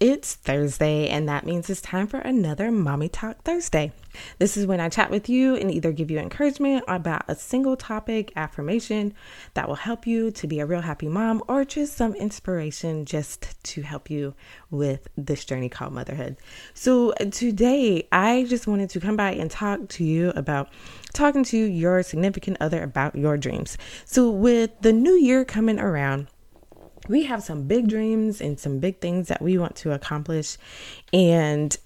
It's Thursday, and that means it's time for another Mommy Talk Thursday. This is when I chat with you and either give you encouragement about a single topic, affirmation that will help you to be a real happy mom, or just some inspiration just to help you with this journey called motherhood. So, today I just wanted to come by and talk to you about talking to your significant other about your dreams. So, with the new year coming around, we have some big dreams and some big things that we want to accomplish. And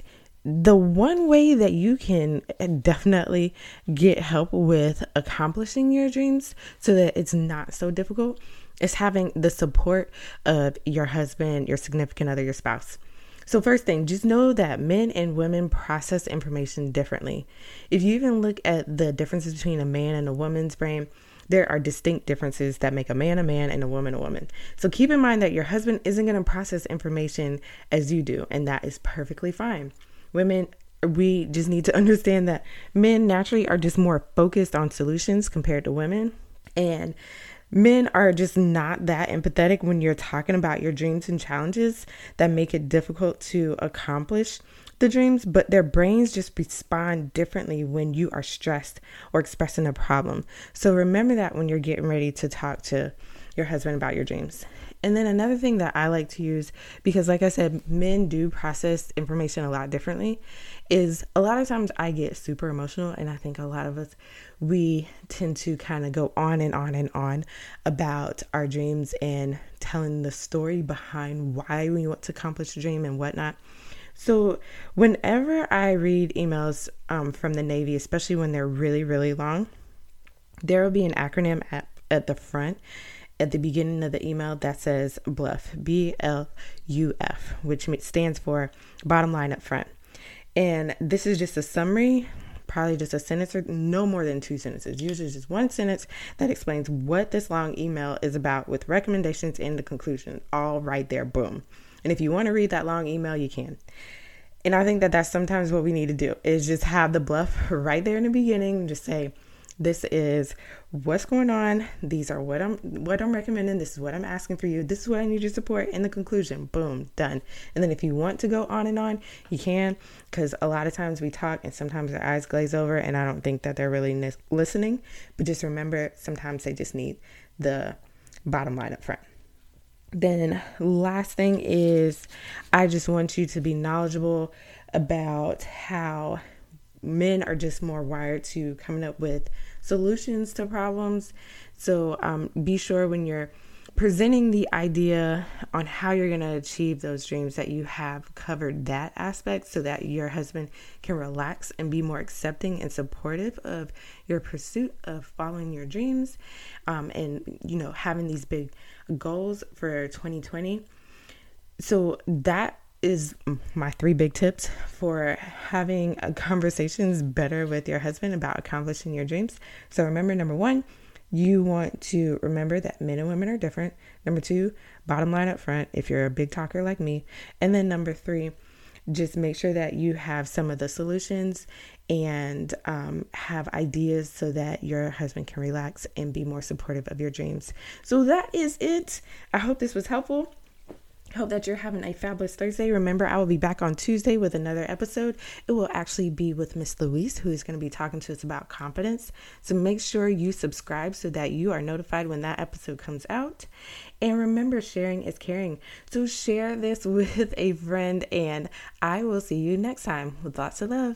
the one way that you can eh, definitely get help with accomplishing your dreams so that it's not so difficult is having the support of your husband, your significant other, your spouse. So, first thing, just know that men and women process information differently. If you even look at the differences between a man and a woman's brain, there are distinct differences that make a man a man and a woman a woman. So keep in mind that your husband isn't going to process information as you do, and that is perfectly fine. Women, we just need to understand that men naturally are just more focused on solutions compared to women. And men are just not that empathetic when you're talking about your dreams and challenges that make it difficult to accomplish the dreams, but their brains just respond differently when you are stressed or expressing a problem. So remember that when you're getting ready to talk to your husband about your dreams. And then another thing that I like to use, because like I said, men do process information a lot differently, is a lot of times I get super emotional. And I think a lot of us, we tend to kind of go on and on and on about our dreams and telling the story behind why we want to accomplish a dream and whatnot. So, whenever I read emails um, from the Navy, especially when they're really, really long, there will be an acronym at, at the front at the beginning of the email that says bluff, B L U F, which stands for bottom line up front. And this is just a summary, probably just a sentence or no more than two sentences. Usually just one sentence that explains what this long email is about with recommendations in the conclusion, all right there, boom. And if you want to read that long email, you can. And I think that that's sometimes what we need to do is just have the bluff right there in the beginning. Just say, this is what's going on. These are what I'm what I'm recommending. This is what I'm asking for you. This is what I need your support. In the conclusion, boom, done. And then if you want to go on and on, you can. Because a lot of times we talk and sometimes their eyes glaze over, and I don't think that they're really listening. But just remember, sometimes they just need the bottom line up front. Then, last thing is, I just want you to be knowledgeable about how men are just more wired to coming up with solutions to problems. So, um, be sure when you're presenting the idea on how you're going to achieve those dreams that you have covered that aspect so that your husband can relax and be more accepting and supportive of your pursuit of following your dreams um, and you know having these big goals for 2020 so that is my three big tips for having conversations better with your husband about accomplishing your dreams so remember number one you want to remember that men and women are different. Number two, bottom line up front, if you're a big talker like me. And then number three, just make sure that you have some of the solutions and um, have ideas so that your husband can relax and be more supportive of your dreams. So that is it. I hope this was helpful. Hope that you're having a fabulous Thursday. Remember, I will be back on Tuesday with another episode. It will actually be with Miss Louise, who is going to be talking to us about confidence. So make sure you subscribe so that you are notified when that episode comes out. And remember, sharing is caring. So share this with a friend, and I will see you next time with lots of love.